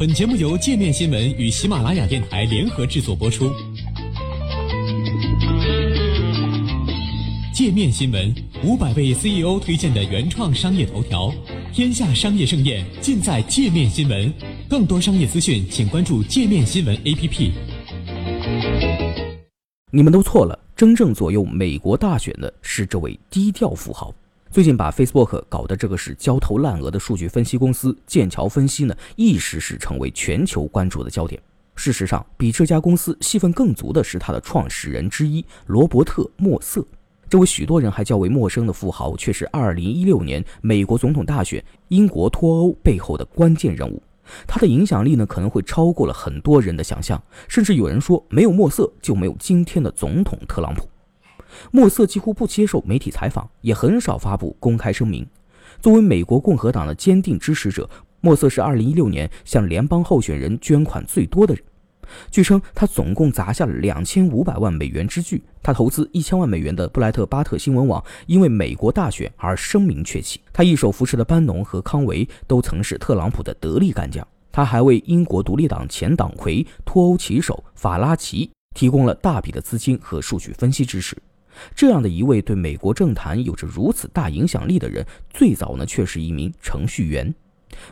本节目由界面新闻与喜马拉雅电台联合制作播出。界面新闻五百位 CEO 推荐的原创商业头条，天下商业盛宴尽在界面新闻。更多商业资讯，请关注界面新闻 APP。你们都错了，真正左右美国大选的是这位低调富豪。最近把 Facebook 搞得这个是焦头烂额的数据分析公司剑桥分析呢，一时是成为全球关注的焦点。事实上，比这家公司戏份更足的是他的创始人之一罗伯特·莫瑟。这位许多人还较为陌生的富豪，却是2016年美国总统大选英国脱欧背后的关键人物。他的影响力呢，可能会超过了很多人的想象，甚至有人说，没有莫瑟就没有今天的总统特朗普。莫瑟几乎不接受媒体采访，也很少发布公开声明。作为美国共和党的坚定支持者，莫瑟是2016年向联邦候选人捐款最多的人。据称，他总共砸下了2500万美元之巨。他投资1000万美元的布莱特巴特新闻网，因为美国大选而声名鹊起。他一手扶持的班农和康维都曾是特朗普的得力干将。他还为英国独立党前党魁脱欧旗手法拉奇提供了大笔的资金和数据分析支持。这样的一位对美国政坛有着如此大影响力的人，最早呢却是一名程序员。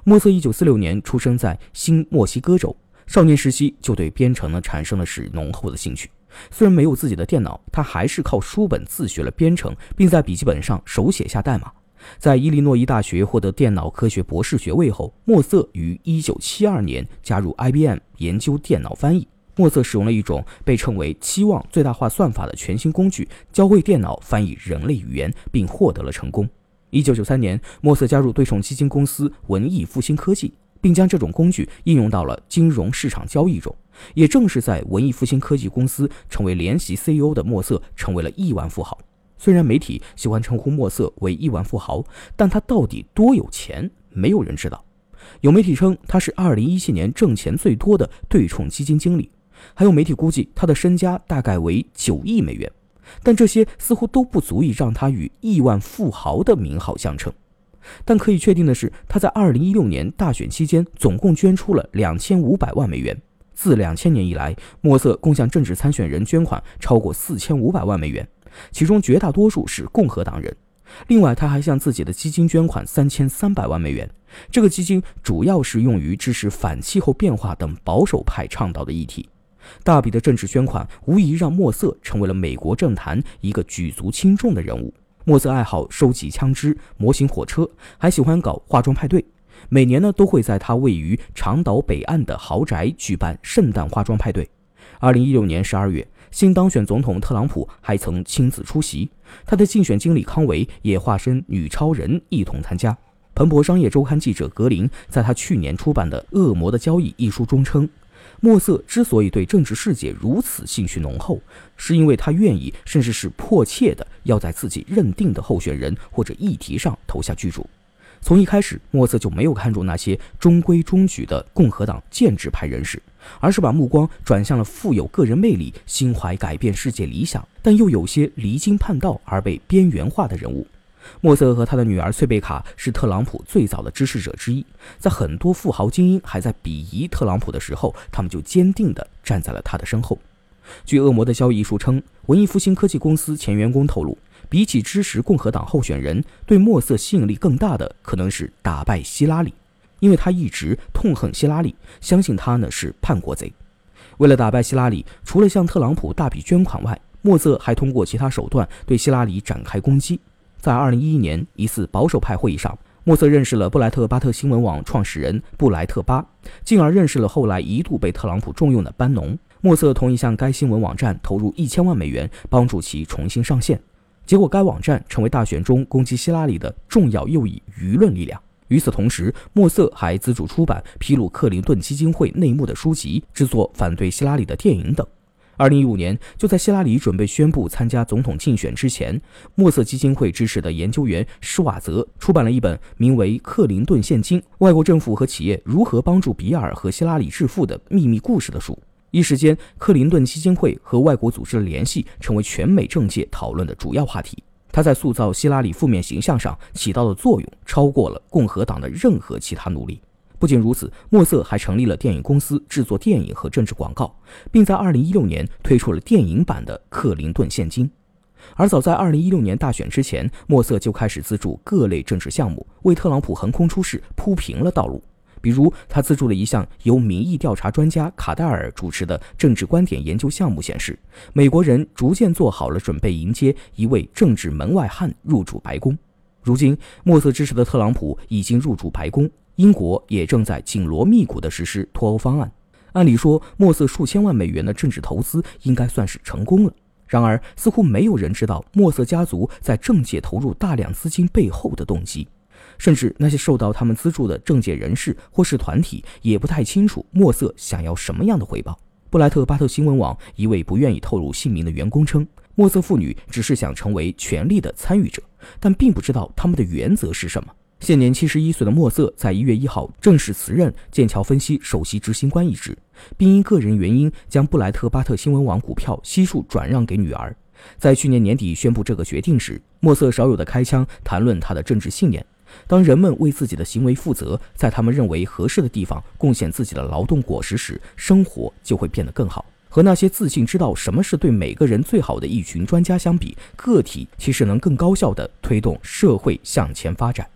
莫瑟1946年出生在新墨西哥州，少年时期就对编程呢产生了是浓厚的兴趣。虽然没有自己的电脑，他还是靠书本自学了编程，并在笔记本上手写下代码。在伊利诺伊大学获得电脑科学博士学位后，莫瑟于1972年加入 IBM 研究电脑翻译。莫瑟使用了一种被称为“期望最大化算法”的全新工具，教会电脑翻译人类语言，并获得了成功。一九九三年，莫瑟加入对冲基金公司文艺复兴科技，并将这种工具应用到了金融市场交易中。也正是在文艺复兴科技公司成为联席 CEO 的莫瑟，成为了亿万富豪。虽然媒体喜欢称呼莫瑟为亿万富豪，但他到底多有钱，没有人知道。有媒体称他是二零一七年挣钱最多的对冲基金经理。还有媒体估计他的身家大概为九亿美元，但这些似乎都不足以让他与亿万富豪的名号相称。但可以确定的是，他在2016年大选期间总共捐出了2500万美元。自2000年以来，莫瑟共向政治参选人捐款超过4500万美元，其中绝大多数是共和党人。另外，他还向自己的基金捐款3300万美元，这个基金主要是用于支持反气候变化等保守派倡导的议题。大笔的政治捐款无疑让莫瑟成为了美国政坛一个举足轻重的人物。莫瑟爱好收集枪支、模型火车，还喜欢搞化妆派对。每年呢，都会在他位于长岛北岸的豪宅举办圣诞化妆派对。二零一六年十二月，新当选总统特朗普还曾亲自出席，他的竞选经理康维也化身女超人一同参加。彭博商业周刊记者格林在他去年出版的《恶魔的交易》一书中称。莫瑟之所以对政治世界如此兴趣浓厚，是因为他愿意，甚至是迫切的要在自己认定的候选人或者议题上投下巨注。从一开始，莫瑟就没有看中那些中规中矩的共和党建制派人士，而是把目光转向了富有个人魅力、心怀改变世界理想，但又有些离经叛道而被边缘化的人物。莫瑟和他的女儿翠贝卡是特朗普最早的支持者之一，在很多富豪精英还在鄙夷特朗普的时候，他们就坚定地站在了他的身后。据《恶魔的交易》一书称，文艺复兴科技公司前员工透露，比起支持共和党候选人，对莫瑟吸引力更大的可能是打败希拉里，因为他一直痛恨希拉里，相信他呢是叛国贼。为了打败希拉里，除了向特朗普大笔捐款外，莫瑟还通过其他手段对希拉里展开攻击。在2011年一次保守派会议上，莫瑟认识了布莱特巴特新闻网创始人布莱特巴，进而认识了后来一度被特朗普重用的班农。莫瑟同意向该新闻网站投入一千万美元，帮助其重新上线。结果，该网站成为大选中攻击希拉里的重要右翼舆论力量。与此同时，莫瑟还资助出版披露克林顿基金会内幕的书籍，制作反对希拉里的电影等。二零一五年，就在希拉里准备宣布参加总统竞选之前，莫瑟基金会支持的研究员施瓦泽出版了一本名为《克林顿现金：外国政府和企业如何帮助比尔和希拉里致富的秘密故事》的书。一时间，克林顿基金会和外国组织的联系成为全美政界讨论的主要话题。他在塑造希拉里负面形象上起到的作用，超过了共和党的任何其他努力。不仅如此，墨瑟还成立了电影公司，制作电影和政治广告，并在2016年推出了电影版的《克林顿现金》。而早在2016年大选之前，墨瑟就开始资助各类政治项目，为特朗普横空出世铺平了道路。比如，他资助了一项由民意调查专家卡戴尔主持的政治观点研究项目，显示美国人逐渐做好了准备迎接一位政治门外汉入主白宫。如今，墨瑟支持的特朗普已经入驻白宫，英国也正在紧锣密鼓地实施脱欧方案。按理说，墨瑟数千万美元的政治投资应该算是成功了。然而，似乎没有人知道墨瑟家族在政界投入大量资金背后的动机。甚至那些受到他们资助的政界人士或是团体也不太清楚墨瑟想要什么样的回报。布莱特巴特新闻网一位不愿意透露姓名的员工称，墨瑟妇女只是想成为权力的参与者，但并不知道他们的原则是什么。现年七十一岁的墨瑟在一月一号正式辞任剑桥分析首席执行官一职，并因个人原因将布莱特巴特新闻网股票悉数转让给女儿。在去年年底宣布这个决定时，墨瑟少有的开腔谈论他的政治信念。当人们为自己的行为负责，在他们认为合适的地方贡献自己的劳动果实时，生活就会变得更好。和那些自信知道什么是对每个人最好的一群专家相比，个体其实能更高效地推动社会向前发展。